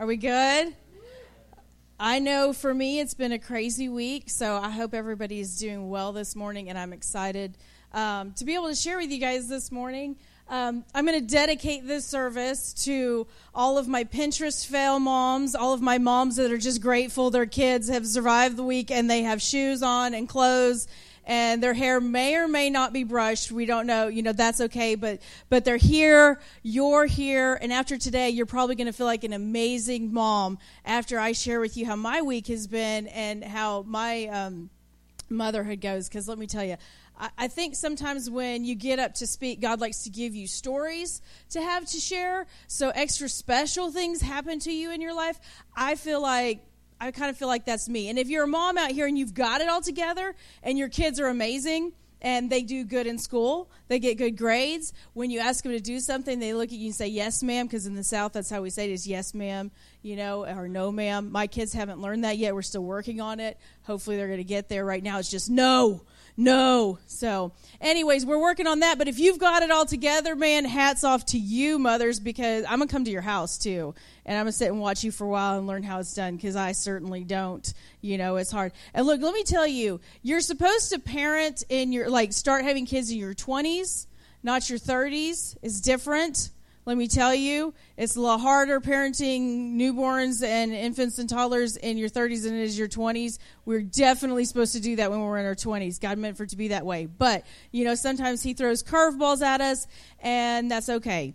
Are we good? I know for me it's been a crazy week, so I hope everybody is doing well this morning, and I'm excited um, to be able to share with you guys this morning. Um, I'm going to dedicate this service to all of my Pinterest fail moms, all of my moms that are just grateful their kids have survived the week and they have shoes on and clothes and their hair may or may not be brushed. We don't know. You know that's okay but but they're here. You're here. And after today you're probably going to feel like an amazing mom after i share with you how my week has been and how my um, motherhood goes. Because let me tell you I think sometimes when you get up to speak, God likes to give you stories to have to share. So extra special things happen to you in your life. I feel like I kind of feel like that's me. And if you're a mom out here and you've got it all together and your kids are amazing and they do good in school, they get good grades, when you ask them to do something, they look at you and say, Yes, ma'am, because in the South, that's how we say it is yes, ma'am, you know, or no, ma'am. My kids haven't learned that yet. We're still working on it. Hopefully, they're going to get there. Right now, it's just no no. So, anyways, we're working on that. But if you've got it all together, man, hats off to you, mothers, because I'm going to come to your house too. And I'm going to sit and watch you for a while and learn how it's done because I certainly don't. You know, it's hard. And look, let me tell you, you're supposed to parent in your, like, start having kids in your 20s, not your 30s. It's different let me tell you, it's a lot harder parenting newborns and infants and toddlers in your 30s than it is your 20s. We're definitely supposed to do that when we're in our 20s. God meant for it to be that way. But, you know, sometimes He throws curveballs at us, and that's okay.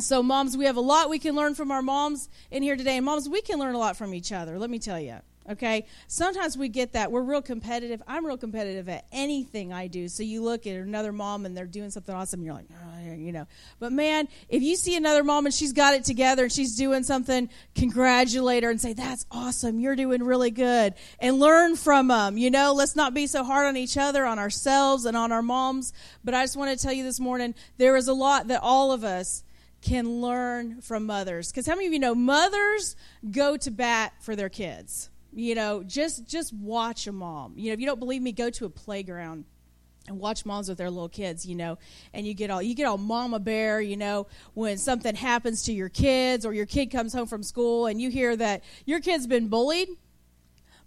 So, moms, we have a lot we can learn from our moms in here today. And, moms, we can learn a lot from each other. Let me tell you. Okay? Sometimes we get that. We're real competitive. I'm real competitive at anything I do. So you look at another mom and they're doing something awesome, you're like, oh, you know. But man, if you see another mom and she's got it together and she's doing something, congratulate her and say, that's awesome. You're doing really good. And learn from them. You know, let's not be so hard on each other, on ourselves, and on our moms. But I just want to tell you this morning there is a lot that all of us can learn from mothers. Because how many of you know mothers go to bat for their kids? You know just just watch a mom. You know if you don't believe me go to a playground and watch moms with their little kids you know and you get all you get all mama bear you know when something happens to your kids or your kid comes home from school and you hear that your kid's been bullied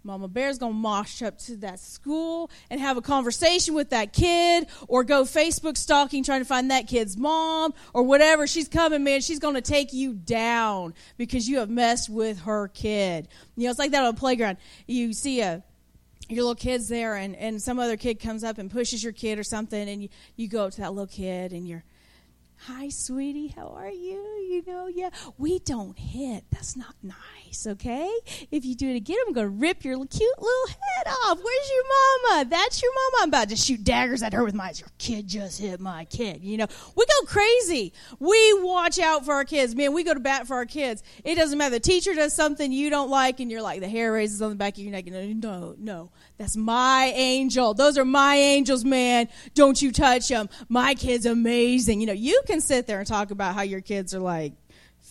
Mama Bear's going to march up to that school and have a conversation with that kid or go Facebook stalking trying to find that kid's mom or whatever. She's coming, man. She's going to take you down because you have messed with her kid. You know, it's like that on a playground. You see a your little kid's there and, and some other kid comes up and pushes your kid or something and you, you go up to that little kid and you're hi sweetie how are you you know yeah we don't hit that's not nice okay? If you do it again, I'm going to rip your cute little head off. Where's your mama? That's your mama. I'm about to shoot daggers at her with my, eyes. your kid just hit my kid. You know, we go crazy. We watch out for our kids. Man, we go to bat for our kids. It doesn't matter. The teacher does something you don't like and you're like, the hair raises on the back of your neck. No, no, that's my angel. Those are my angels, man. Don't you touch them. My kid's amazing. You know, you can sit there and talk about how your kids are like,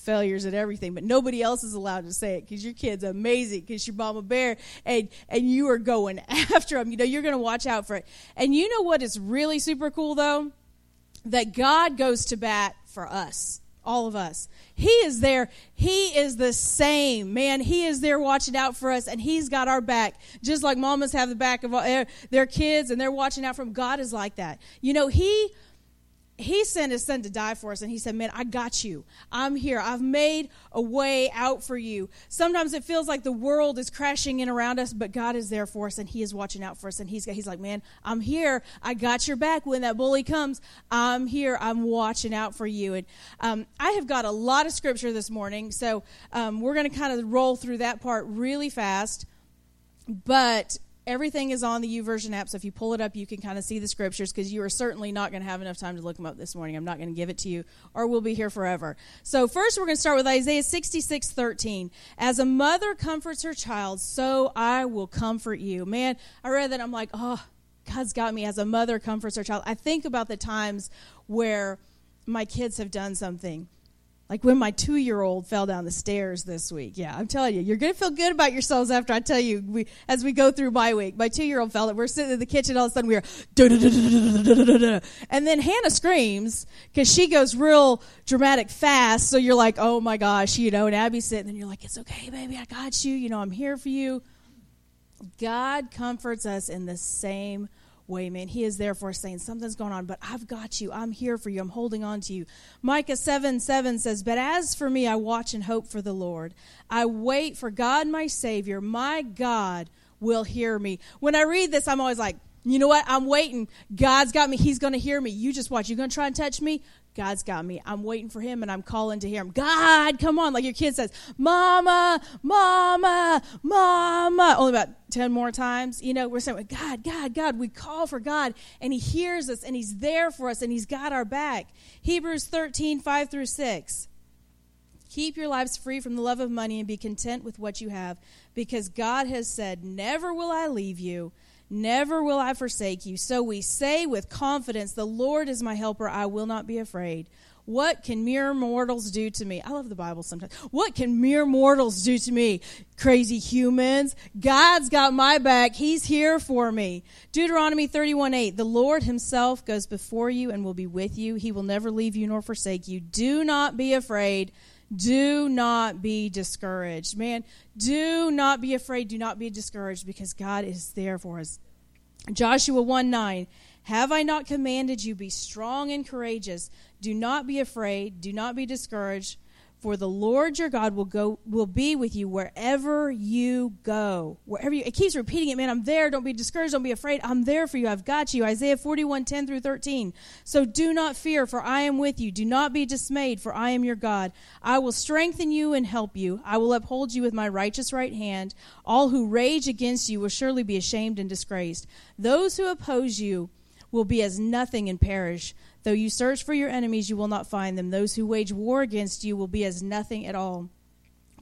failures at everything, but nobody else is allowed to say it because your kid's amazing because your mama bear and and you are going after them. You know, you're going to watch out for it. And you know what is really super cool though? That God goes to bat for us, all of us. He is there. He is the same man. He is there watching out for us, and He's got our back, just like mamas have the back of their kids, and they're watching out them. God is like that. You know, He he sent his son to die for us and he said man i got you. I'm here. I've made a way out for you. Sometimes it feels like the world is crashing in around us but god is there for us and he is watching out for us and he's, he's like man i'm here. I got your back when that bully comes. I'm here. I'm watching out for you. And um, i have got a lot of scripture this morning so um, we're going to kind of roll through that part really fast. But everything is on the YouVersion app. So if you pull it up, you can kind of see the scriptures because you are certainly not going to have enough time to look them up this morning. I'm not going to give it to you, or we'll be here forever. So first, we're going to start with Isaiah 66, 13. As a mother comforts her child, so I will comfort you. Man, I read that. I'm like, oh, God's got me. As a mother comforts her child, I think about the times where my kids have done something Like when my two year old fell down the stairs this week. Yeah, I'm telling you, you're going to feel good about yourselves after I tell you we, as we go through my week. My two year old fell, we're sitting in the kitchen, all of a sudden we are, and then Hannah screams because she goes real dramatic fast. So you're like, oh my gosh, you know, and Abby's sitting and you're like, it's okay, baby, I got you. You know, I'm here for you. God comforts us in the same way, man. He is therefore saying, Something's going on, but I've got you. I'm here for you. I'm holding on to you. Micah 7 7 says, But as for me, I watch and hope for the Lord. I wait for God, my Savior. My God will hear me. When I read this, I'm always like, you know what? I'm waiting. God's got me. He's going to hear me. You just watch. You're going to try and touch me? God's got me. I'm waiting for him and I'm calling to hear him. God, come on. Like your kid says, Mama, Mama, Mama. Only about 10 more times. You know, we're saying, God, God, God. We call for God and he hears us and he's there for us and he's got our back. Hebrews 13, 5 through 6. Keep your lives free from the love of money and be content with what you have because God has said, Never will I leave you Never will I forsake you. So we say with confidence, The Lord is my helper. I will not be afraid. What can mere mortals do to me? I love the Bible sometimes. What can mere mortals do to me? Crazy humans. God's got my back. He's here for me. Deuteronomy 31 8. The Lord himself goes before you and will be with you. He will never leave you nor forsake you. Do not be afraid. Do not be discouraged. Man, do not be afraid. Do not be discouraged because God is there for us. Joshua 1 9. Have I not commanded you, be strong and courageous? Do not be afraid. Do not be discouraged. For the Lord your God will go will be with you wherever you go. Wherever you it keeps repeating it, man. I'm there. Don't be discouraged. Don't be afraid. I'm there for you. I've got you. Isaiah 41, 10 through 13. So do not fear, for I am with you. Do not be dismayed, for I am your God. I will strengthen you and help you. I will uphold you with my righteous right hand. All who rage against you will surely be ashamed and disgraced. Those who oppose you will be as nothing and perish. Though you search for your enemies, you will not find them. Those who wage war against you will be as nothing at all.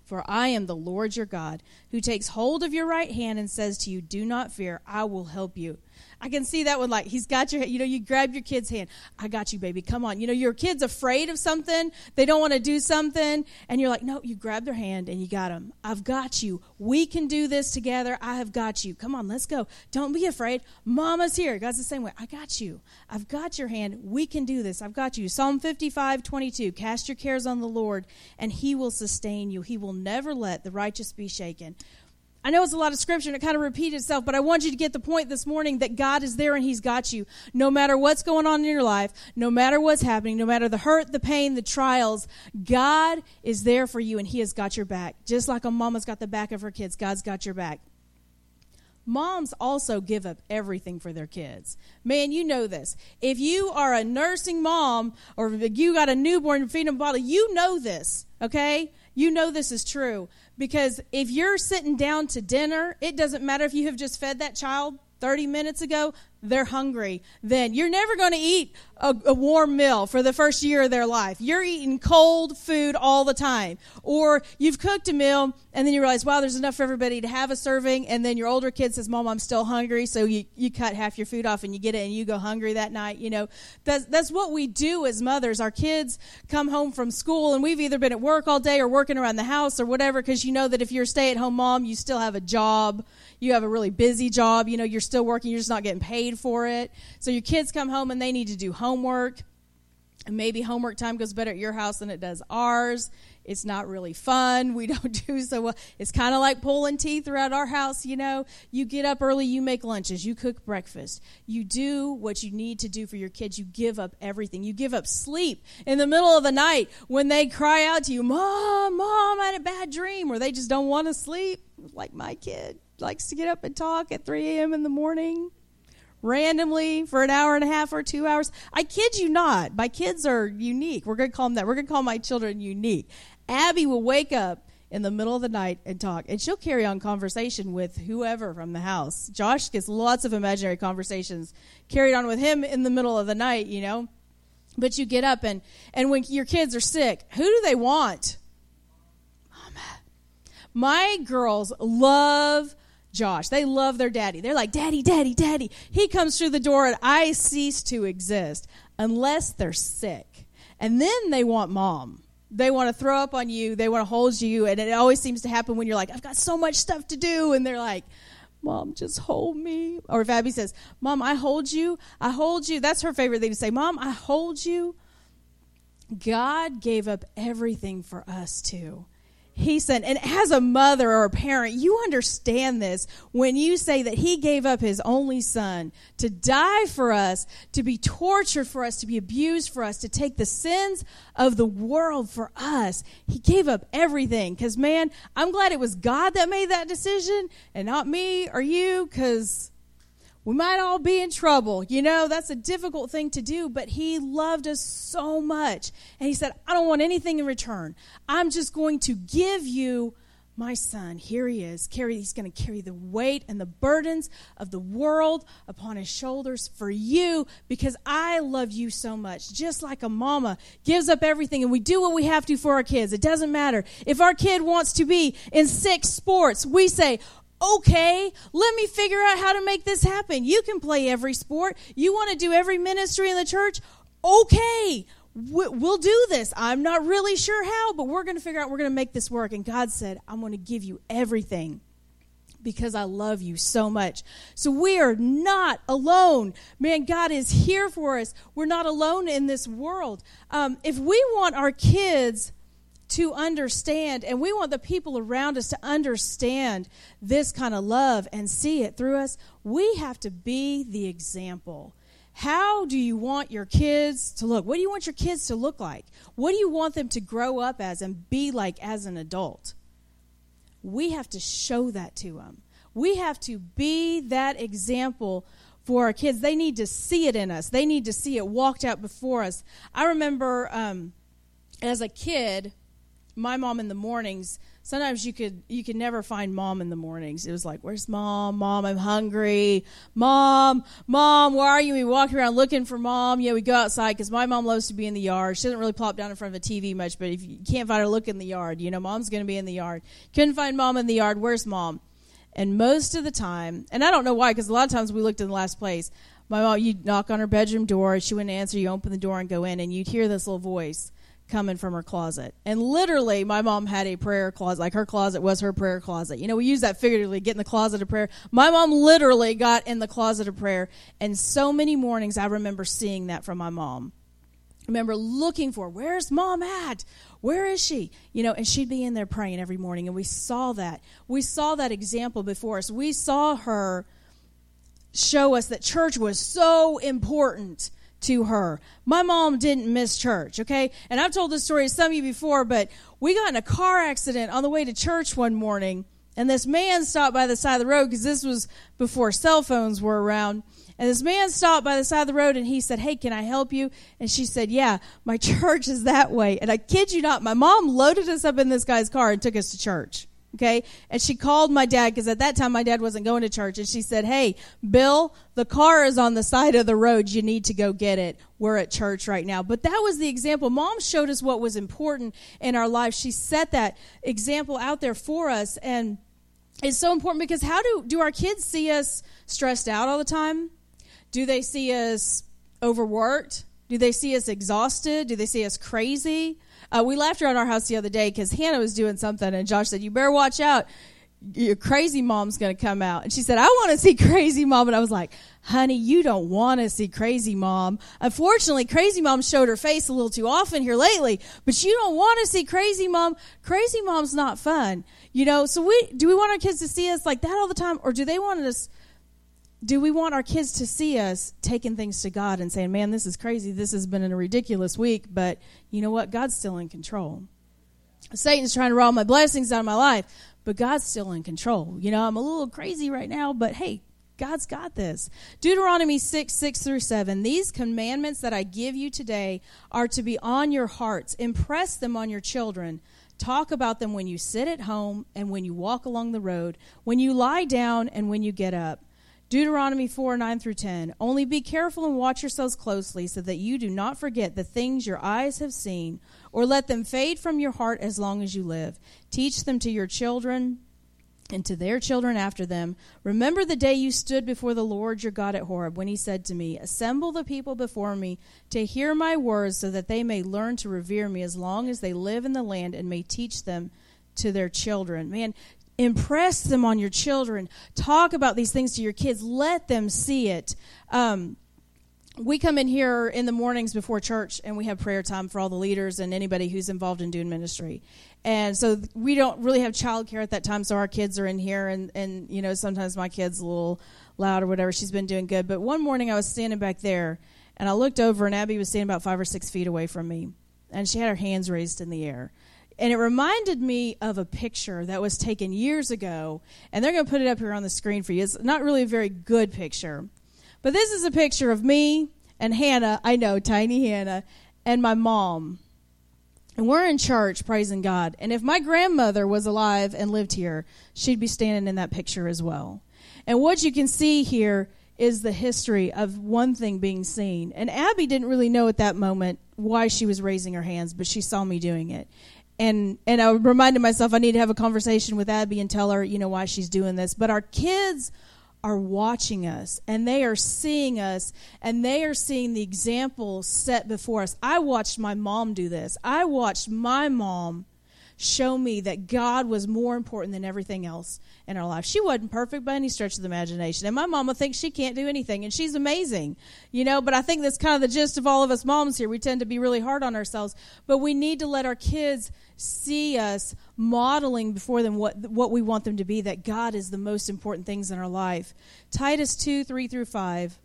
For I am the Lord your God, who takes hold of your right hand and says to you, Do not fear, I will help you. I can see that one like he's got your you know you grab your kid's hand. I got you baby. Come on. You know your kid's afraid of something. They don't want to do something. And you're like no you grab their hand and you got them I've got you. We can do this together. I have got you. Come on let's go. Don't be afraid. Mama's here. God's the same way. I got you. I've got your hand. We can do this. I've got you. Psalm 55 22 cast your cares on the Lord and he will sustain you. He will never let the righteous be shaken I know it's a lot of scripture and it kind of repeats itself, but I want you to get the point this morning that God is there and He's got you. No matter what's going on in your life, no matter what's happening, no matter the hurt, the pain, the trials, God is there for you and He has got your back. Just like a mama's got the back of her kids, God's got your back. Moms also give up everything for their kids. Man, you know this. If you are a nursing mom or you got a newborn feeding bottle, you know this, okay? You know this is true. Because if you're sitting down to dinner, it doesn't matter if you have just fed that child 30 minutes ago, they're hungry. Then you're never going to eat a, a, warm meal for the first year of their life. You're eating cold food all the time. Or you've cooked a meal and then you realize, wow, there's enough for everybody to have a serving. And then your older kid says, Mom, I'm still hungry. So you, you cut half your food off and you get it and you go hungry that night. You know, that's, that's what we do as mothers. Our kids come home from school and we've either been at work all day or working around the house or whatever because you know that if you're a stay at home mom, you still have a job you have a really busy job, you know, you're still working, you're just not getting paid for it. So your kids come home and they need to do homework. And maybe homework time goes better at your house than it does ours. It's not really fun. We don't do so well. It's kind of like pulling teeth throughout our house, you know. You get up early, you make lunches, you cook breakfast. You do what you need to do for your kids. You give up everything. You give up sleep in the middle of the night when they cry out to you, Mom, Mom, I had a bad dream, or they just don't want to sleep, like my kid likes to get up and talk at 3 a.m. in the morning randomly for an hour and a half or two hours. I kid you not. My kids are unique. We're going to call them that. We're going to call my children unique. Abby will wake up in the middle of the night and talk, and she'll carry on conversation with whoever from the house. Josh gets lots of imaginary conversations carried on with him in the middle of the night, you know. But you get up and and when your kids are sick, who do they want? Mama. My girls love Josh. They love their daddy. They're like, Daddy, Daddy, Daddy. He comes through the door and I cease to exist unless they're sick. And then they want mom. they want to throw up on you, they want to hold you, and it always seems to happen when you're like, I've got so much stuff to do, and they're like, Mom, just hold me. Or if Abby says, Mom, I hold you, I hold you. That's her favorite thing to say, Mom, I hold you. God gave up everything for us too he said, and as a mother or a parent, you understand this when you say that he gave up his only son to die for us, to be tortured for us, to be abused for us, to take the sins of the world for us. He gave up everything. Because, man, I'm glad it was God that made that decision and not me or you, because we might all be in trouble. You know, that's a difficult thing to do, but he loved us so much. And he said, I don't want anything in return. I'm just going to give you my son. Here he is. Carry, he's going to carry the weight and the burdens of the world upon his shoulders for you because I love you so much. Just like a mama gives up everything and we do what we have to for our kids. It doesn't matter. If our kid wants to be in six sports, we say, okay, let me figure out how to make this happen. You can play every sport. You want to do every ministry in the church? Okay, we'll do this. I'm not really sure how, but we're going to figure out, we're going to make this work. And God said, I'm going to give you everything because I love you so much. So we are not alone. Man, God is here for us. We're not alone in this world. Um, if we want our kids to understand, and we want the people around us to understand this kind of love and see it through us, we have to be the example. How do you want your kids to look? What do you want your kids to look like? What do you want them to grow up as and be like as an adult? We have to show that to them. We have to be that example for our kids. They need to see it in us, they need to see it walked out before us. I remember um, as a kid, my mom in the mornings sometimes you could you could never find mom in the mornings. It was like where's mom? Mom i'm hungry. Mom mom where are you? We walk around looking for mom. Yeah we go outside because my mom loves to be in the yard. She doesn't really plop down in front of a tv much but if you can't find her look in the yard. You know mom's going to be in the yard. Couldn't find mom in the yard. Where's mom? And most of the time and i don't know why because a lot of times we looked in the last place. My mom you'd knock on her bedroom door she wouldn't answer. You open the door and go in and you'd hear this little voice coming from her closet. And literally, my mom had a prayer closet. Like her closet was her prayer closet. You know, we use that figuratively, get in the closet of prayer. My mom literally got in the closet of prayer. And so many mornings I remember seeing that from my mom. I remember looking for, where's mom at? Where is she? You know, and she'd be in there praying every morning. And we saw that. We saw that example before us. We saw her show us that church was so important to her. My mom didn't miss church, okay? And I've told this story to some of you before, but we got in a car accident on the way to church one morning, and this man stopped by the side of the road because this was before cell phones were around. And this man stopped by the side of the road and he said, Hey, can I help you? And she said, Yeah, my church is that way. And I kid you not, my mom loaded us up in this guy's car and took us to church. Okay. And she called my dad because at that time my dad wasn't going to church. And she said, Hey, Bill, the car is on the side of the road. You need to go get it. We're at church right now. But that was the example. Mom showed us what was important in our life. She set that example out there for us. And it's so important because how do, do our kids see us stressed out all the time? Do they see us overworked? Do they see us exhausted? Do they see us crazy? Uh, we laughed around our house the other day because Hannah was doing something, and Josh said, "You better watch out. Your crazy mom's going to come out." And she said, "I want to see crazy mom," and I was like, "Honey, you don't want to see crazy mom." Unfortunately, crazy mom showed her face a little too often here lately, but you don't want to see crazy mom. Crazy mom's not fun, you know. So we do we want our kids to see us like that all the time, or do they want us? Do we want our kids to see us taking things to God and saying, man, this is crazy. This has been a ridiculous week, but you know what? God's still in control. Satan's trying to rob my blessings out of my life, but God's still in control. You know, I'm a little crazy right now, but hey, God's got this. Deuteronomy 6, 6 through 7. These commandments that I give you today are to be on your hearts. Impress them on your children. Talk about them when you sit at home and when you walk along the road, when you lie down and when you get up. Deuteronomy 4 9 through 10. Only be careful and watch yourselves closely so that you do not forget the things your eyes have seen, or let them fade from your heart as long as you live. Teach them to your children and to their children after them. Remember the day you stood before the Lord your God at Horeb, when he said to me, Assemble the people before me to hear my words, so that they may learn to revere me as long as they live in the land and may teach them to their children. Man, impress them on your children. Talk about these things to your kids. Let them see it. Um, we come in here in the mornings before church and we have prayer time for all the leaders and anybody who's involved in doing ministry. And so we don't really have childcare at that time, so our kids are in here and, and you know, sometimes my kid's a little loud or whatever. She's been doing good. But one morning I was standing back there and I looked over and Abby was standing about five or six feet away from me. And she had her hands raised in the air. And it reminded me of a picture that was taken years ago. And they're going to put it up here on the screen for you. It's not really a very good picture but this is a picture of me and Hannah, I know, tiny Hannah, and my mom. And we're in church praising God. And if my grandmother was alive and lived here, she'd be standing in that picture as well. And what you can see here is the history of one thing being seen. And Abby didn't really know at that moment why she was raising her hands, but she saw me doing it. And and I reminded myself I need to have a conversation with Abby and tell her, you know, why she's doing this. But our kids are watching us and they are seeing us and they are seeing the example set before us. I watched my mom do this. I watched my mom show me that God was more important than everything else in our life. She wasn't perfect by any stretch of the imagination. And my mama thinks she can't do anything, and she's amazing, you know. But I think that's kind of the gist of all of us moms here. We tend to be really hard on ourselves, but we need to let our kids see us modeling before them what what we want them to be. That God is the most important things in our life. Titus two three through five.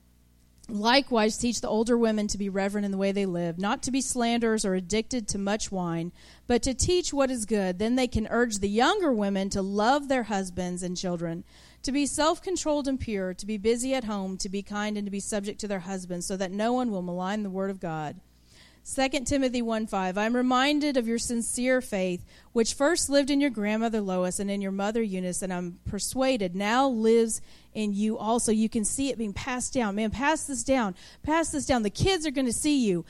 Likewise, teach the older women to be reverent in the way they live, not to be slanderers or addicted to much wine, but to teach what is good. Then they can urge the younger women to love their husbands and children, to be self controlled and pure, to be busy at home, to be kind, and to be subject to their husbands, so that no one will malign the word of God. 2 Timothy 1 5. I'm reminded of your sincere faith, which first lived in your grandmother Lois and in your mother Eunice, and I'm persuaded now lives in you also. You can see it being passed down. Man, pass this down. Pass this down. The kids are going to see you.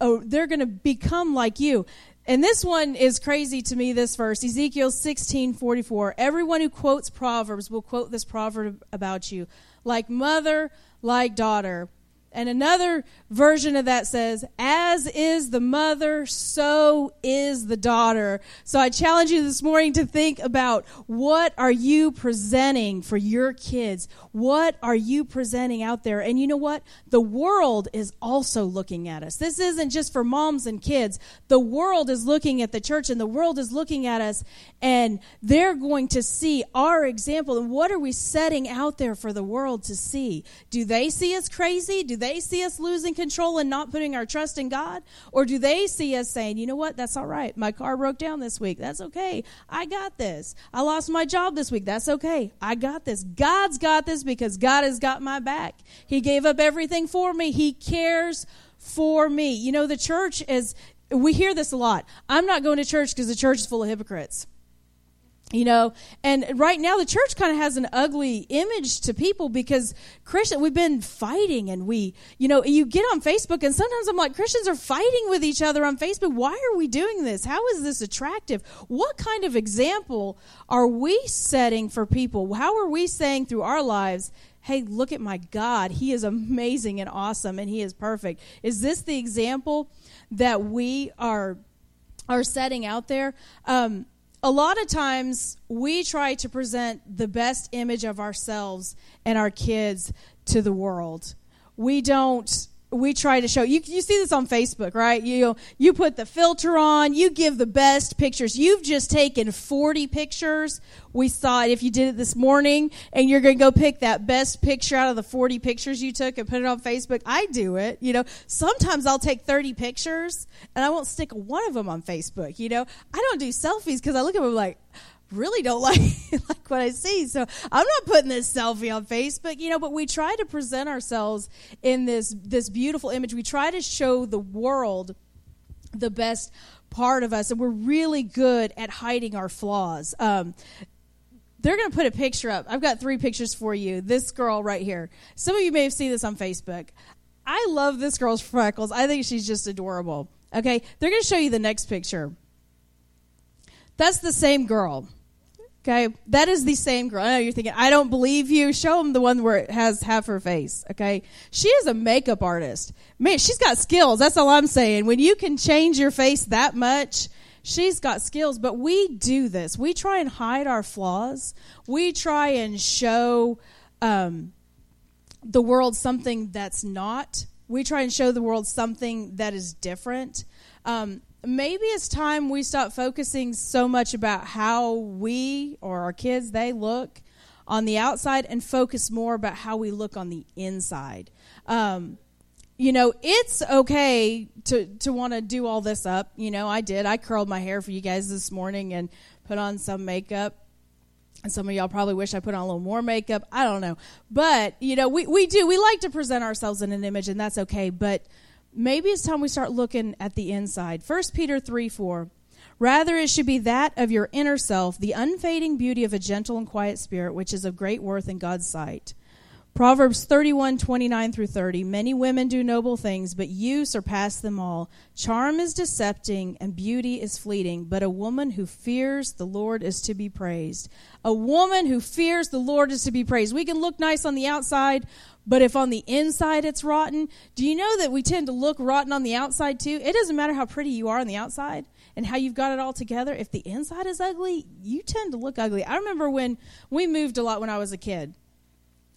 Oh, they're going to become like you. And this one is crazy to me, this verse. Ezekiel 16 44. Everyone who quotes Proverbs will quote this proverb about you like mother, like daughter. And another version of that says, as is the mother, so is the daughter. So I challenge you this morning to think about what are you presenting for your kids? What are you presenting out there? And you know what? The world is also looking at us. This isn't just for moms and kids. The world is looking at the church and the world is looking at us and they're going to see our example. And what are we setting out there for the world to see? Do they see us crazy? Do they see us losing control and not putting our trust in God? Or do they see us saying, you know what, that's all right. My car broke down this week. That's okay. I got this. I lost my job this week. That's okay. I got this. God's got this because God has got my back. He gave up everything for me. He cares for me. You know, the church is, we hear this a lot. I'm not going to church because the church is full of hypocrites you know? And right now the church kind of has an ugly image to people because christian we've been fighting and we you know you get on facebook and sometimes i'm like christians are fighting with each other on facebook. Why are we doing this? How is this attractive? What kind of example are we setting for people? How are we saying through our lives hey look at my god. He is amazing and awesome and he is perfect is this the example that we are are setting out there? Um, a lot of times we try to present the best image of ourselves and our kids to the world. We don't we try to show you you see this on Facebook, right? You you put the filter on, you give the best pictures. You've just taken 40 pictures. We saw it if you did it this morning and you're going to go pick that best picture out of the 40 pictures you took and put it on Facebook. I do it, you know. Sometimes I'll take 30 pictures and I won't stick one of them on Facebook, you know. I don't do selfies cuz I look at them like really don't like like what I see. So I'm not putting this selfie on Facebook, you know, but we try to present ourselves in this this beautiful image. We try to show the world the best part of us, and we're really good at hiding our flaws. Um, they're going to put a picture up. I've got three pictures for you. This girl right here. Some of you may have seen this on Facebook. I love this girl's freckles. I think she's just adorable. Okay, they're going to show you the next picture. That's the same girl. Okay, that is the same girl. I know you're thinking, I don't believe you. Show them the one where it has half her face. Okay, she is a makeup artist. Man, she's got skills. That's all I'm saying. When you can change your face that much, she's got skills. But we do this. We try and hide our flaws. We try and show um, the world something that's not. We try and show the world something that is different. Um, maybe it's time we stop focusing so much about how we or our kids they look on the outside and focus more about how we look on the inside. Um, you know, it's okay to to want to do all this up. You know, I did. I curled my hair for you guys this morning and put on some makeup. And some of y'all probably wish I put on a little more makeup. I don't know. But, you know, we, we do. We like to present ourselves in an image, and that's okay. But maybe it's time we start looking at the inside. 1 Peter 3 4. Rather, it should be that of your inner self, the unfading beauty of a gentle and quiet spirit, which is of great worth in God's sight. Proverbs 31, 29 through 30. Many women do noble things, but you surpass them all. Charm is decepting and beauty is fleeting, but a woman who fears the Lord is to be praised. A woman who fears the Lord is to be praised. We can look nice on the outside, but if on the inside it's rotten, do you know that we tend to look rotten on the outside too? It doesn't matter how pretty you are on the outside and how you've got it all together. If the inside is ugly, you tend to look ugly. I remember when we moved a lot when I was a kid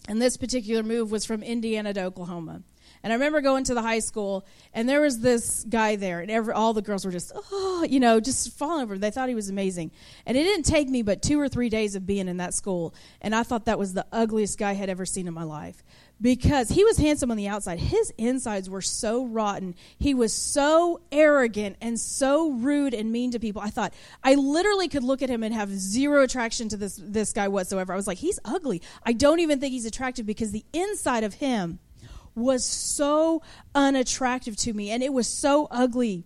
and this particular move was from Indiana to Oklahoma. And I remember going to the high school, and there was this guy there, and every, all the girls were just, oh, you know, just falling over. They thought he was amazing. And it didn't take me but two or three days of being in that school, and I thought that was the ugliest guy I had ever seen in my life because he was handsome on the outside. His insides were so rotten. He was so arrogant and so rude and mean to people. I thought I literally could look at him and have zero attraction to this this guy whatsoever. I was like, he's ugly. I don't even think he's attractive because the inside of him was so unattractive to me and it was so ugly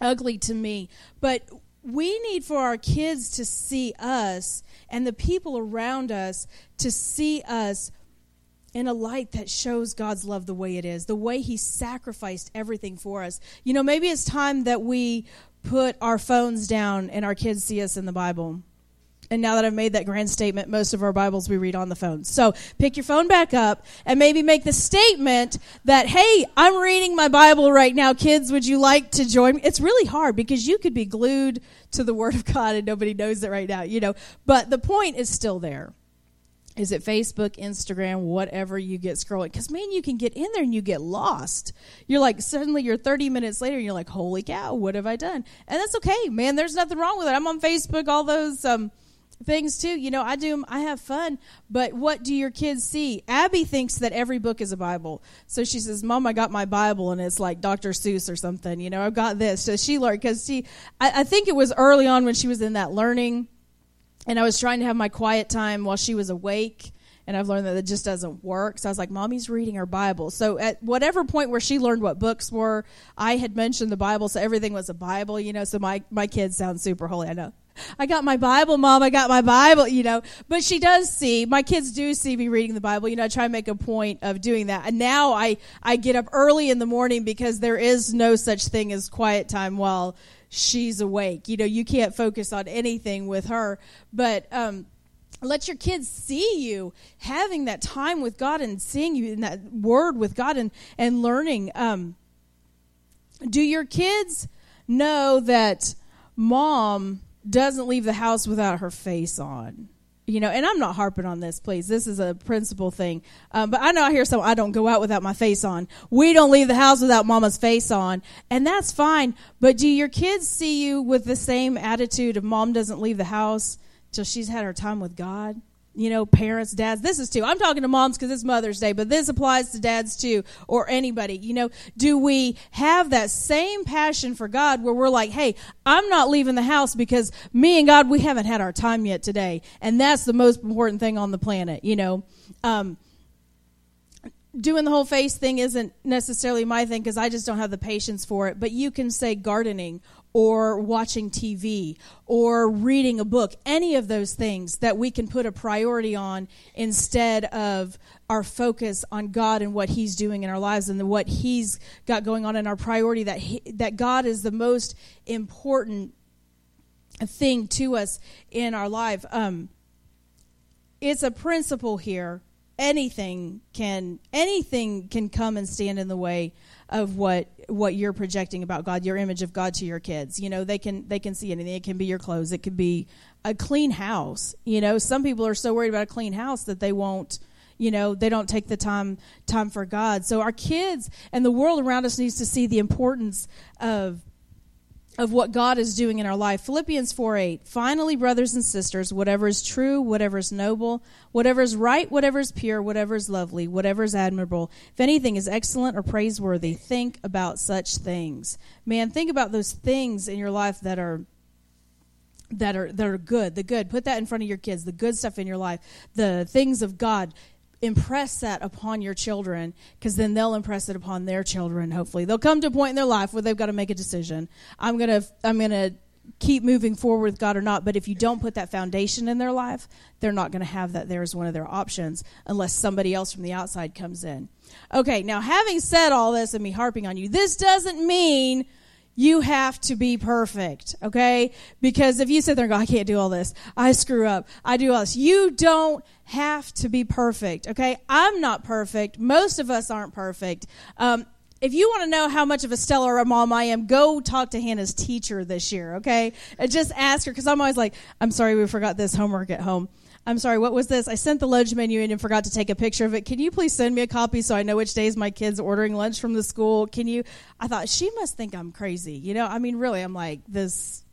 ugly to me. But we need for our kids to see us and the people around us to see us in a light that shows God's love the way it is, the way He sacrificed everything for us. You know, maybe it's time that we put our phones down and our kids see us in the Bible. And now that I've made that grand statement, most of our Bibles we read on the phone. So pick your phone back up and maybe make the statement that, hey, I'm reading my Bible right now. Kids, would you like to join me? It's really hard because you could be glued to the Word of God and nobody knows it right now, you know. But the point is still there is it Facebook, Instagram, whatever you get scrolling? Because man, you can get in there and you get lost. You're like suddenly you're 30 minutes later and you're like, holy cow, what have I done? And that's okay, man. There's nothing wrong with it. I'm on Facebook, all those um, things too. You know, I do. I have fun. But what do your kids see? Abby thinks that every book is a Bible. So she says, "Mom, I got my Bible, and it's like Dr. Seuss or something." You know, I've got this. So she learned because she. I, I think it was early on when she was in that learning and I was trying to have my quiet time while she was awake. And I've learned that it just doesn't work. So I was like, Mommy's reading her Bible. So at whatever point where she learned what books were, I had mentioned the Bible. So everything was a Bible, you know. So my, my kids sound super holy. I know. I got my Bible, Mom. I got my Bible, you know. But she does see, my kids do see me reading the Bible. You know, I try to make a point of doing that. And now I, I get up early in the morning because there is no such thing as quiet time while she's awake. You know, you can't focus on anything with her. But um, let your kids see you having that time with God and seeing you in that word with God and, and learning. Um, do your kids know that mom doesn't leave the house without her face on? you know, and I'm not harping on this, please. This is a principle thing. Um, but I know I hear some, I don't go out without my face on. We don't leave the house without mama's face on. And that's fine. But do your kids see you with the same attitude of mom doesn't leave the house till she's had her time with God? You know, parents, dads. This is too. I'm talking to moms because it's Mother's Day, but this applies to dads too, or anybody. You know, do we have that same passion for God where we're like, hey, I'm not leaving the house because me and God, we haven't had our time yet today, and that's the most important thing on the planet. You know. Um, doing the whole face thing isn't necessarily my thing because I just don't have the patience for it. But you can say gardening or watching TV or reading a book, any of those things that we can put a priority on instead of our focus on God and what He's doing in our lives and what He's got going on in our priority that he, that God is the most important thing to us in our life. Um, it's a principle here. Anything can anything can come and stand in the way of what what you're projecting about God, your image of God to your kids. You know, they can they can see anything. It can be your clothes. It could be a clean house. You know, some people are so worried about a clean house that they won't you know they don't take the time time for god so our kids and the world around us needs to see the importance of of what God is doing in our life. Philippians 4 8. Finally, brothers and sisters, whatever is true, whatever is noble, whatever is right, whatever is pure, whatever is lovely, whatever is admirable, if anything is excellent or praiseworthy, think about such things. Man, think about those things in your life that are that are that are good the good put that in front of your kids the good stuff in your life the things of god impress that upon your children because then they'll impress it upon their children hopefully. They'll come to a point in their life where they've got to make a decision. I'm going to i'm going to keep moving forward with god or not but if you don't put that foundation in their life they're not going to have that there as one of their options unless somebody else from the outside comes in. Okay now having said all this and me harping on you this doesn't mean you have to be perfect, okay? Because if you sit there and go, I can't do all this, I screw up, I do all this, you don't have to be perfect, okay? I'm not perfect. Most of us aren't perfect. Um, if you want to know how much of a stellar mom I am, go talk to Hannah's teacher this year, okay? And just ask her, because I'm always like, I'm sorry we forgot this homework at home. I'm sorry, what was this? I sent the lunch menu in and forgot to take a picture of it. Can you please send me a copy so I know which days my kids are ordering lunch from the school? Can you? I thought she must think I'm crazy. You know, I mean, really, I'm like this.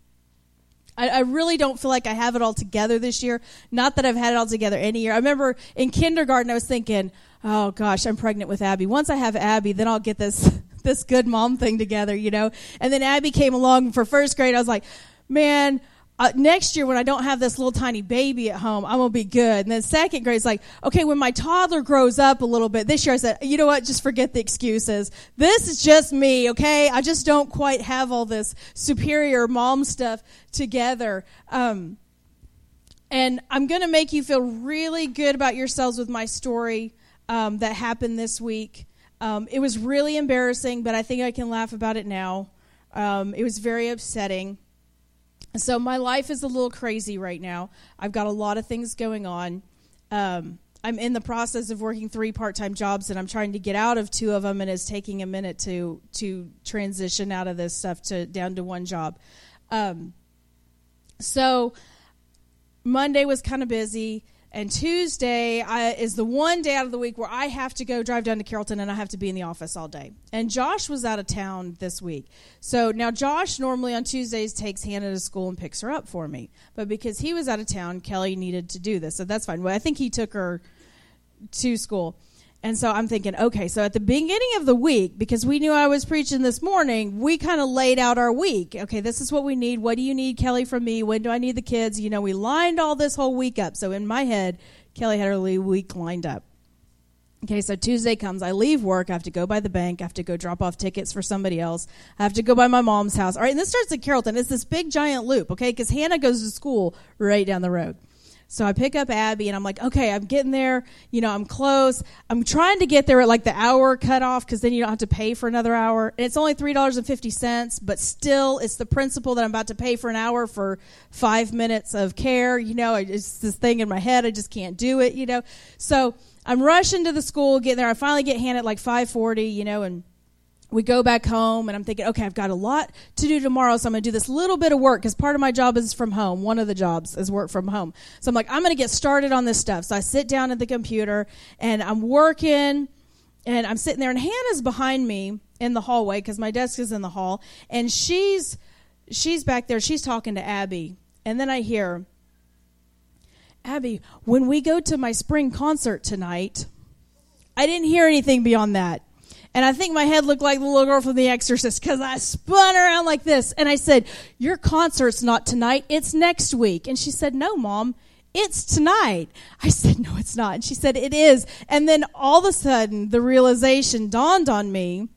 I, I really don't feel like I have it all together this year. Not that I've had it all together any year. I remember in kindergarten, I was thinking, oh gosh, I'm pregnant with Abby. Once I have Abby, then I'll get this this good mom thing together, you know. And then Abby came along for first grade. I was like, man uh, next year when I don't have this little tiny baby at home, I'm gonna be good. And then second grade is like, okay, when my toddler grows up a little bit, this year I said, you know what, just forget the excuses. This is just me, okay? I just don't quite have all this superior mom stuff together. Um, and I'm gonna make you feel really good about yourselves with my story um, that happened this week. Um, it was really embarrassing, but I think I can laugh about it now. Um, it was very upsetting. So my life is a little crazy right now. I've got a lot of things going on. Um, I'm in the process of working three part-time jobs, and I'm trying to get out of two of them, and it's taking a minute to to transition out of this stuff to down to one job. Um, so Monday was kind of busy. And Tuesday I, is the one day out of the week where I have to go drive down to Carrollton and I have to be in the office all day. And Josh was out of town this week. So now Josh normally on Tuesdays takes Hannah to school and picks her up for me. But because he was out of town, Kelly needed to do this. So that's fine. Well, I think he took her to school. And so I'm thinking, okay, so at the beginning of the week, because we knew I was preaching this morning, we kind of laid out our week. Okay, this is what we need. What do you need, Kelly, from me? When do I need the kids? You know, we lined all this whole week up. So in my head, Kelly had her week lined up. Okay, so Tuesday comes, I leave work, I have to go by the bank, I have to go drop off tickets for somebody else, I have to go by my mom's house. All right, and this starts at Carrollton. It's this big giant loop, okay, because Hannah goes to school right down the road. So I pick up Abby and I'm like, okay, I'm getting there. You know, I'm close. I'm trying to get there at like the hour cutoff because then you don't have to pay for another hour. And it's only $3.50, but still, it's the principle that I'm about to pay for an hour for five minutes of care. You know, it's this thing in my head. I just can't do it, you know. So I'm rushing to the school, getting there. I finally get at like 540, you know, and we go back home and I'm thinking, okay, I've got a lot to do tomorrow, so I'm going to do this little bit of work because part of my job is from home. One of the jobs is work from home. So I'm like, I'm going to get started on this stuff. So I sit down at the computer and I'm working and I'm sitting there and Hannah's behind me in the hallway because my desk is in the hall and she's she's back there. She's talking to Abby. And then I hear, Abby, when we go to my spring concert tonight, I didn't hear anything beyond that. And I think my head looked like the little girl from The Exorcist because I spun around like this. And I said, Your concert's not tonight, it's next week. And she said, No, mom, it's tonight. I said, No, it's not. And she said, It is. And then all of a sudden, the realization dawned on me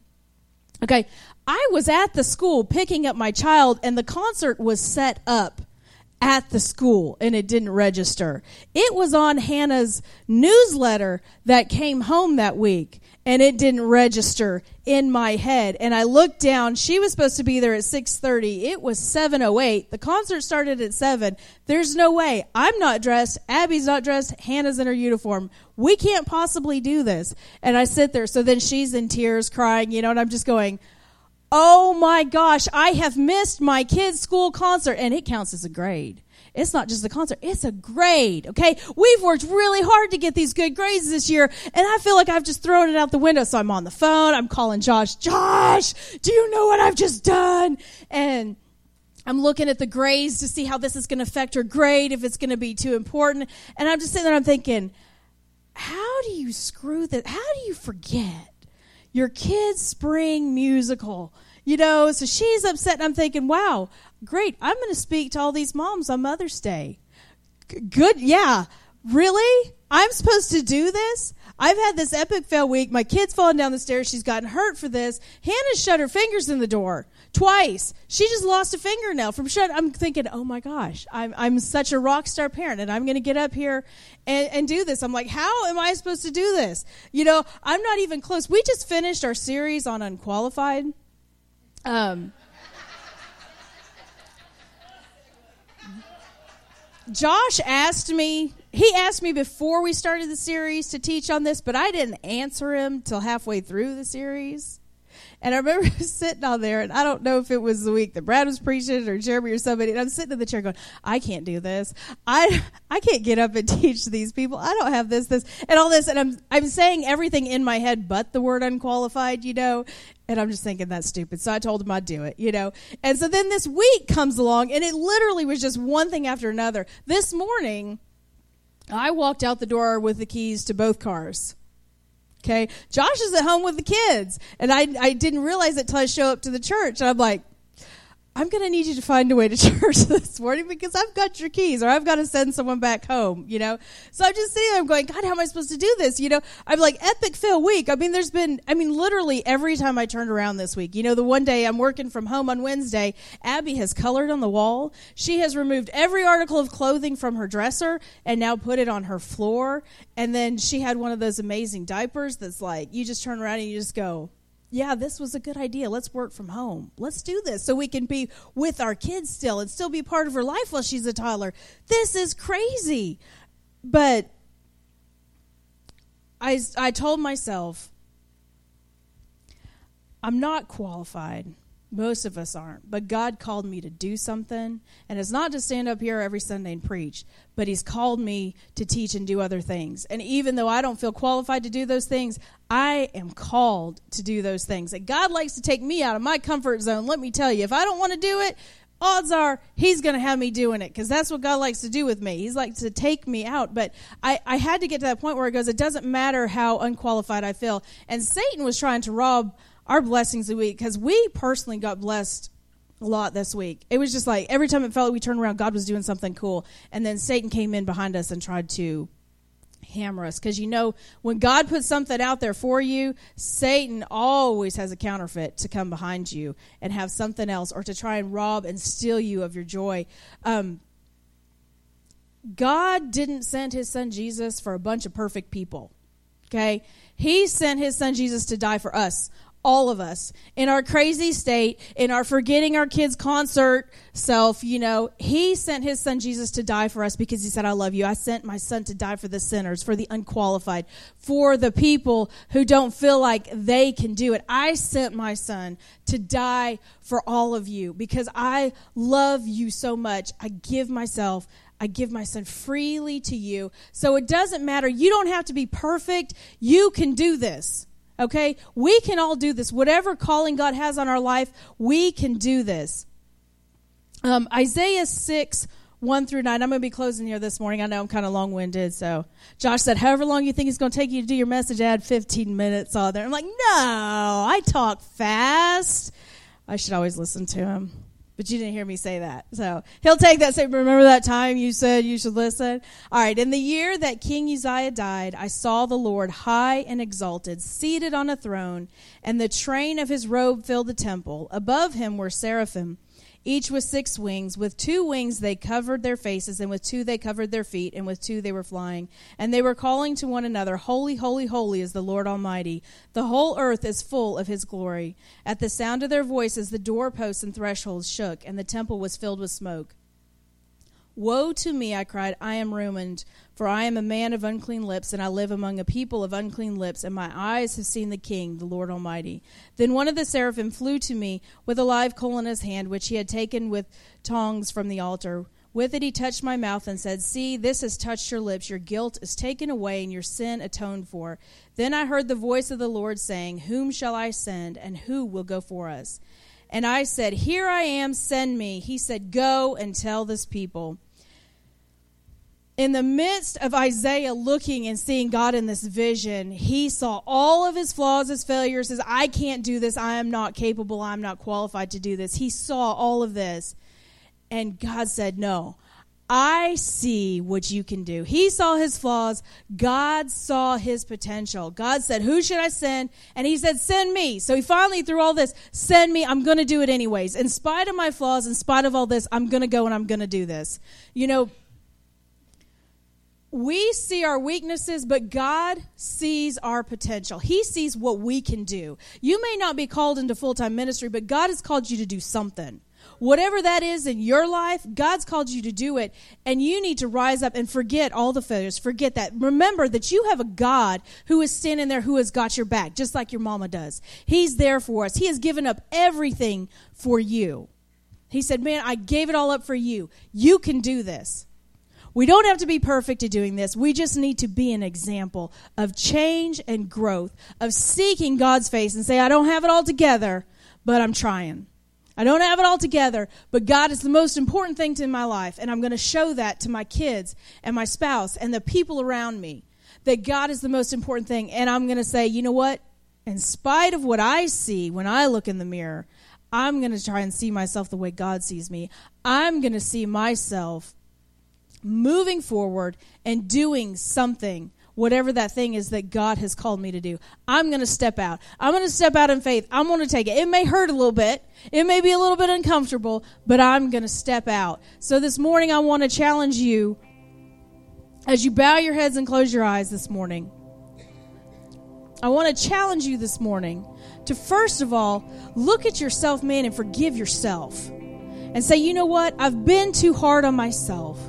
okay, I was at the school picking up my child, and the concert was set up at the school and it didn't register. It was on Hannah's newsletter that came home that week and it didn't register in my head. And i looked down. She was supposed to be there at 6.30 it was 7.08 the concert started at 7 there's no way. I'm not dressed. Abby's not dressed. Hannah's in her uniform. We can't possibly do this. And i sit there. So then she's in tears crying you know and i'm just going oh my gosh i have missed my kids school concert. And it counts as a grade it's not just a concert, it's a grade, okay? We've worked really hard to get these good grades this year, and I feel like I've just thrown it out the window. So I'm on the phone, I'm calling Josh, Josh, do you know what I've just done? And I'm looking at the grades to see how this is going to affect her grade, if it's going to be too important. And I'm just sitting there, I'm thinking, how do you screw that? How do you forget your kid's spring musical? You know, so she's upset, and I'm thinking, wow, great. I'm going to speak to all these moms on Mother's Day. G- good. Yeah. Really? I'm supposed to do this? I've had this epic fail week. My kid's falling down the stairs. She's gotten hurt for this. Hannah shut her fingers in the door twice. She just lost a fingernail from shut. I'm thinking, oh my gosh, I'm, I'm such a rock star parent and I'm going to get up here and, and do this. I'm like, how am I supposed to do this? You know, I'm not even close. We just finished our series on unqualified. Um, Josh asked me, he asked me before we started the series to teach on this, but I didn't answer him till halfway through the series. And I remember sitting on there, and I don't know if it was the week that Brad was preaching or Jeremy or somebody, and I'm sitting in the chair going, I can't do this. I I can't get up and teach these people. I don't have this, this, and all this. And I'm I'm saying everything in my head but the word unqualified, you know. And I'm just thinking that's stupid. So I told him I'd do it, you know. And so then this week comes along, and it literally was just one thing after another. This morning, I walked out the door with the keys to both cars. Okay. Josh is at home with the kids. And I, I didn't realize it till I show up to the church. And I'm like, I'm going to need you to find a way to church this morning because I've got your keys or I've got to send someone back home, you know? So I'm just sitting there, I'm going, God, how am I supposed to do this? You know, I'm like, epic fail week. I mean, there's been, I mean, literally every time I turned around this week, you know, the one day I'm working from home on Wednesday, Abby has colored on the wall. She has removed every article of clothing from her dresser and now put it on her floor. And then she had one of those amazing diapers that's like, you just turn around and you just go, yeah, this was a good idea. Let's work from home. Let's do this so we can be with our kids still and still be part of her life while she's a toddler. This is crazy. But I, I told myself, I'm not qualified. Most of us aren't. But God called me to do something. And it's not to stand up here every Sunday and preach, but He's called me to teach and do other things. And even though I don't feel qualified to do those things, I am called to do those things. And God likes to take me out of my comfort zone. Let me tell you, if I don't want to do it, odds are he's going to have me doing it because that's what God likes to do with me. He's like to take me out. But I, I had to get to that point where it goes, it doesn't matter how unqualified I feel. And Satan was trying to rob our blessings the week because we personally got blessed a lot this week. It was just like every time it felt like we turned around, God was doing something cool. And then Satan came in behind us and tried to hammer us. Because you know, when God puts something out there for you, Satan always has a counterfeit to come behind you and have something else or to try and rob and steal you of your joy. Um, God didn't send his son Jesus for a bunch of perfect people. Okay? He sent his son Jesus to die for us all of us in our crazy state, in our forgetting our kids' concert self, you know, he sent his son Jesus to die for us because he said, I love you. I sent my son to die for the sinners, for the unqualified, for the people who don't feel like they can do it. I sent my son to die for all of you because I love you so much. I give myself I give my son freely to you. So it doesn't matter. You don't have to be perfect. You can do this. Okay? We can all do this. Whatever calling God has on our life, we can do this. Um, Isaiah 6, 1 through 9. I'm going to be closing here this morning. I know I'm kind of long winded. So Josh said, however long you think it's going to take you to do your message, add 15 minutes on there. I'm like, no, I talk fast. I should always listen to him. But you didn't hear me say that. So he'll take that. Say, remember that time you said you should listen? All right. In the year that King Uzziah died, I saw the Lord high and exalted, seated on a throne, and the train of his robe filled the temple. Above him were seraphim. Each with six wings. With two wings they covered their faces, and with two they covered their feet, and with two they were flying. And they were calling to one another, Holy, holy, holy is the Lord Almighty. The whole earth is full of his glory. At the sound of their voices, the doorposts and thresholds shook, and the temple was filled with smoke. Woe to me, I cried, I am ruined, for I am a man of unclean lips, and I live among a people of unclean lips, and my eyes have seen the King, the Lord Almighty. Then one of the seraphim flew to me with a live coal in his hand, which he had taken with tongs from the altar. With it he touched my mouth and said, See, this has touched your lips. Your guilt is taken away, and your sin atoned for. Then I heard the voice of the Lord saying, Whom shall I send, and who will go for us? And I said, Here I am, send me. He said, Go and tell this people in the midst of Isaiah looking and seeing God in this vision, he saw all of his flaws, his failures, his I can't do this, I am not capable, I'm not qualified to do this. He saw all of this. And God said, No, I see what you can do. He saw his flaws. God saw his potential. God said, Who should I send? And he said, Send me. So he finally, through all this, send me. I'm going to do it anyways. In spite of my flaws, in spite of all this, I'm going to go and I'm going to do this. You know, we see our weaknesses, but God sees our potential. He sees what we can do. You may not be called into full time ministry, but God has called you to do something. Whatever that is in your life, God's called you to do it, and you need to rise up and forget all the failures. Forget that. Remember that you have a God who is standing there who has got your back, just like your mama does. He's there for us. He has given up everything for you. He said, Man, I gave it all up for you. You can do this. We don't have to be perfect at doing this. We just need to be an example of change and growth, of seeking God's face and say, I don't have it all together, but I'm trying. I don't have it all together, but God is the most important thing in my life, and I'm going to show that to my kids and my spouse and the people around me that God is the most important thing. And I'm going to say, you know what? In spite of what I see when I look in the mirror, I'm going to try and see myself the way God sees me. I'm going to see myself moving forward and doing something whatever that thing is that God has called me to do. I'm going to step out. I'm going to step out in faith. I'm going to take it. It may hurt a little bit. It may be a little bit uncomfortable, but I'm going to step out. So this morning I want to challenge you as you bow your heads and close your eyes this morning. I want to challenge you this morning to first of all look at yourself, man, and forgive yourself. And say, you know what? I've been too hard on myself.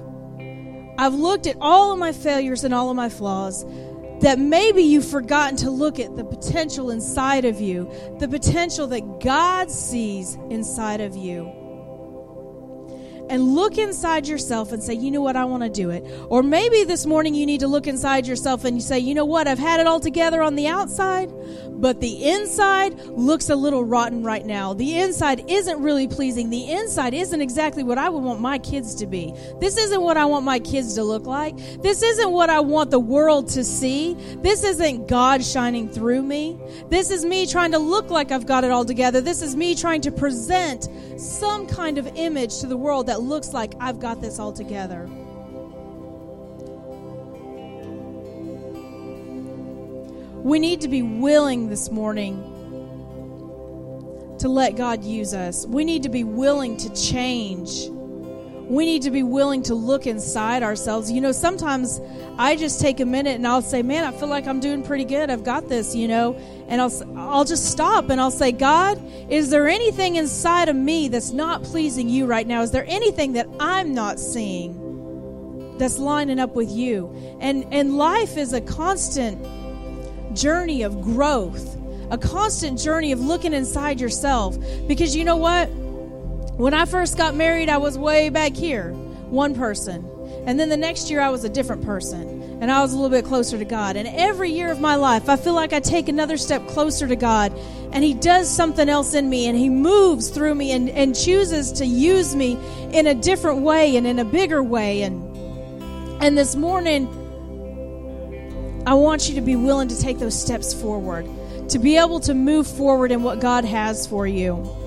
I've looked at all of my failures and all of my flaws that maybe you've forgotten to look at the potential inside of you, the potential that God sees inside of you and look inside yourself and say, you know what, I want to do it. Or maybe this morning you need to look inside yourself and you say, you know what, I've had it all together on the outside, but the inside looks a little rotten right now. The inside isn't really pleasing. The inside isn't exactly what I would want my kids to be. This isn't what I want my kids to look like. This isn't what I want the world to see. This isn't God shining through me. This is me trying to look like I've got it all together. This is me trying to present some kind of image to the world that that looks like I've got this all together. We need to be willing this morning to let God use us. We need to be willing to change we need to be willing to look inside ourselves. You know, sometimes I just take a minute and I'll say, "Man, I feel like I'm doing pretty good. I've got this," you know. And I'll I'll just stop and I'll say, "God, is there anything inside of me that's not pleasing you right now? Is there anything that I'm not seeing that's lining up with you?" And and life is a constant journey of growth, a constant journey of looking inside yourself because you know what? When I first got married, I was way back here, one person. And then the next year, I was a different person. And I was a little bit closer to God. And every year of my life, I feel like I take another step closer to God. And He does something else in me. And He moves through me and, and chooses to use me in a different way and in a bigger way. And, and this morning, I want you to be willing to take those steps forward, to be able to move forward in what God has for you.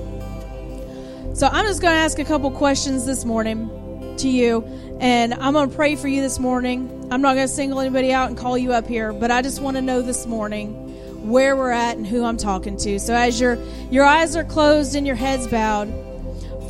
So I'm just going to ask a couple questions this morning to you, and I'm going to pray for you this morning. I'm not going to single anybody out and call you up here, but I just want to know this morning where we're at and who I'm talking to. So as your your eyes are closed and your heads bowed,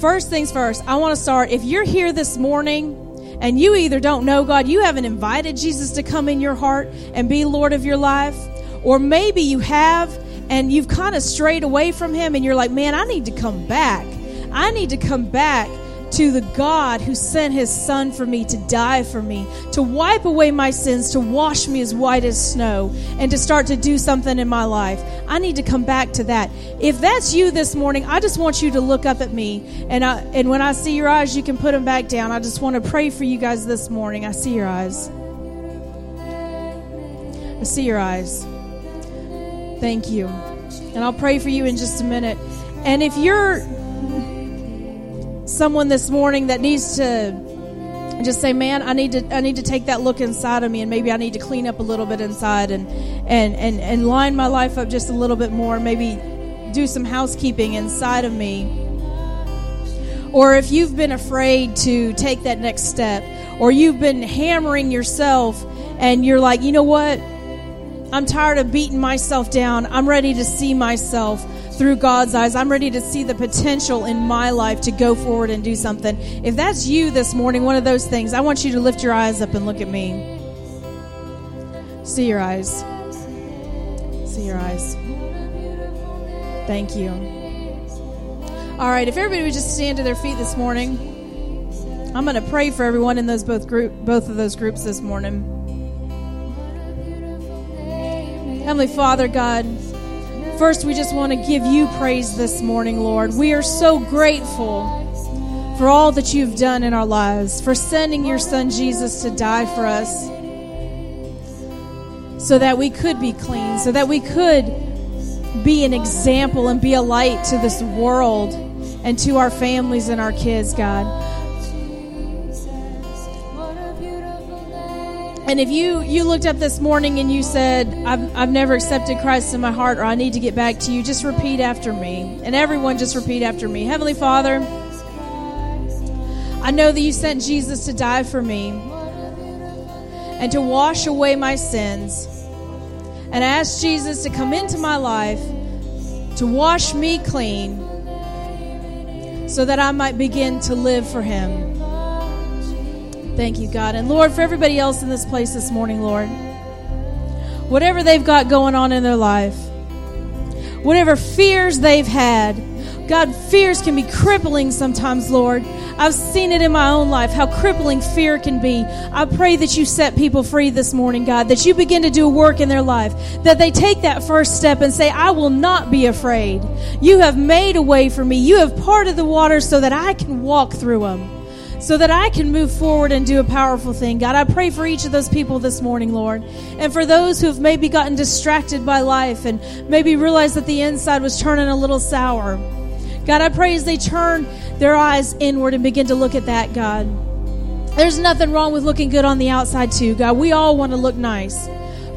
first things first, I want to start. If you're here this morning and you either don't know God, you haven't invited Jesus to come in your heart and be Lord of your life, or maybe you have and you've kind of strayed away from Him and you're like, man, I need to come back. I need to come back to the God who sent his son for me to die for me, to wipe away my sins, to wash me as white as snow, and to start to do something in my life. I need to come back to that. If that's you this morning, I just want you to look up at me. And, I, and when I see your eyes, you can put them back down. I just want to pray for you guys this morning. I see your eyes. I see your eyes. Thank you. And I'll pray for you in just a minute. And if you're someone this morning that needs to just say, "Man, I need to I need to take that look inside of me, and maybe I need to clean up a little bit inside, and and and and line my life up just a little bit more. Maybe do some housekeeping inside of me." Or if you've been afraid to take that next step, or you've been hammering yourself, and you're like, you know what? I'm tired of beating myself down. I'm ready to see myself through God's eyes. I'm ready to see the potential in my life to go forward and do something. If that's you this morning, one of those things, I want you to lift your eyes up and look at me. See your eyes. See your eyes. Thank you. All right, if everybody would just stand to their feet this morning, I'm going to pray for everyone in those both group both of those groups this morning. Heavenly Father God, First, we just want to give you praise this morning, Lord. We are so grateful for all that you've done in our lives, for sending your son Jesus to die for us so that we could be clean, so that we could be an example and be a light to this world and to our families and our kids, God. And if you you looked up this morning and you said, I've, I've never accepted Christ in my heart or I need to get back to you, just repeat after me. And everyone just repeat after me. Heavenly Father, I know that you sent Jesus to die for me and to wash away my sins. And I ask Jesus to come into my life to wash me clean so that I might begin to live for him. Thank you, God. And Lord, for everybody else in this place this morning, Lord, whatever they've got going on in their life, whatever fears they've had, God, fears can be crippling sometimes, Lord. I've seen it in my own life, how crippling fear can be. I pray that you set people free this morning, God, that you begin to do work in their life, that they take that first step and say, I will not be afraid. You have made a way for me. You have parted the waters so that I can walk through them so that I can move forward and do a powerful thing. God, I pray for each of those people this morning, Lord. And for those who have maybe gotten distracted by life and maybe realized that the inside was turning a little sour. God, I pray as they turn their eyes inward and begin to look at that, God. There's nothing wrong with looking good on the outside, too, God. We all want to look nice.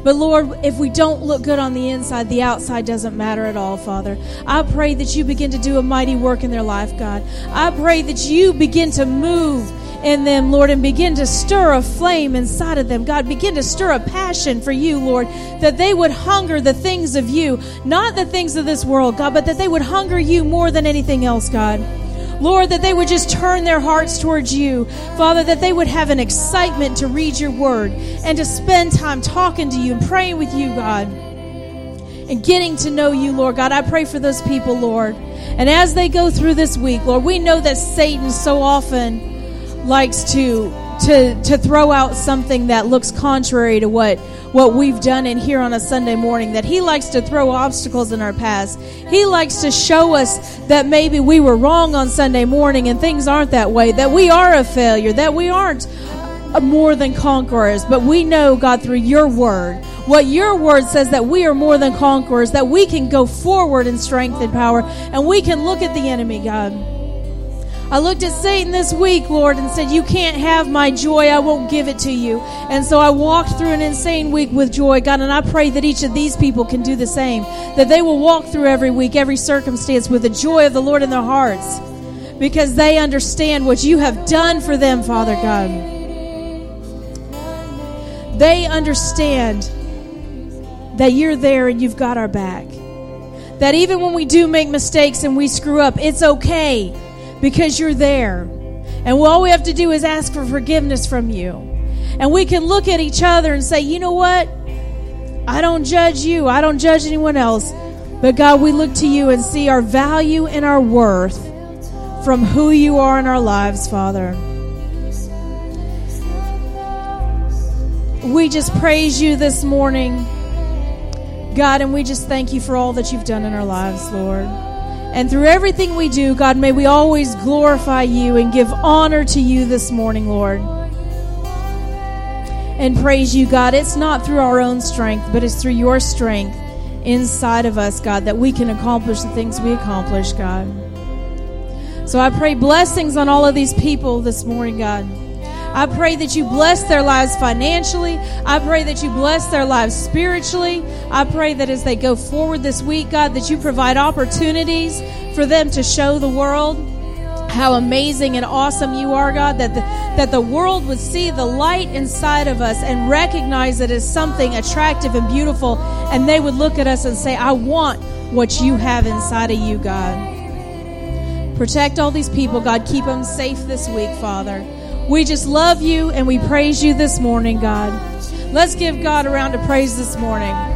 But Lord, if we don't look good on the inside, the outside doesn't matter at all, Father. I pray that you begin to do a mighty work in their life, God. I pray that you begin to move in them, Lord, and begin to stir a flame inside of them. God, begin to stir a passion for you, Lord, that they would hunger the things of you, not the things of this world, God, but that they would hunger you more than anything else, God. Lord, that they would just turn their hearts towards you. Father, that they would have an excitement to read your word and to spend time talking to you and praying with you, God, and getting to know you, Lord God. I pray for those people, Lord. And as they go through this week, Lord, we know that Satan so often likes to to to throw out something that looks contrary to what what we've done in here on a Sunday morning that he likes to throw obstacles in our paths. He likes to show us that maybe we were wrong on Sunday morning and things aren't that way, that we are a failure, that we aren't more than conquerors, but we know God through your word what your word says that we are more than conquerors, that we can go forward in strength and power, and we can look at the enemy, God. I looked at Satan this week, Lord, and said, You can't have my joy. I won't give it to you. And so I walked through an insane week with joy, God, and I pray that each of these people can do the same. That they will walk through every week, every circumstance with the joy of the Lord in their hearts because they understand what you have done for them, Father God. They understand that you're there and you've got our back. That even when we do make mistakes and we screw up, it's okay because you're there. And all we have to do is ask for forgiveness from you. And we can look at each other and say, you know what? I don't judge you, I don't judge anyone else. But God, we look to you and see our value and our worth from who you are in our lives, Father. We just praise you this morning, God, and we just thank you for all that you've done in our lives, Lord. And through everything we do, God, may we always glorify you and give honor to you this morning, Lord. And praise you, God. It's not through our own strength, but it's through your strength inside of us, God, that we can accomplish the things we accomplish, God. So I pray blessings on all of these people this morning, God. I pray that you bless their lives financially. I pray that you bless their lives spiritually. I pray that as they go forward this week, God, that you provide opportunities for them to show the world how amazing and awesome you are, God, that the, that the world would see the light inside of us and recognize it as something attractive and beautiful, and they would look at us and say, I want what you have inside of you, God. Protect all these people, God. Keep them safe this week, Father. We just love you and we praise you this morning, God. Let's give God a round of praise this morning.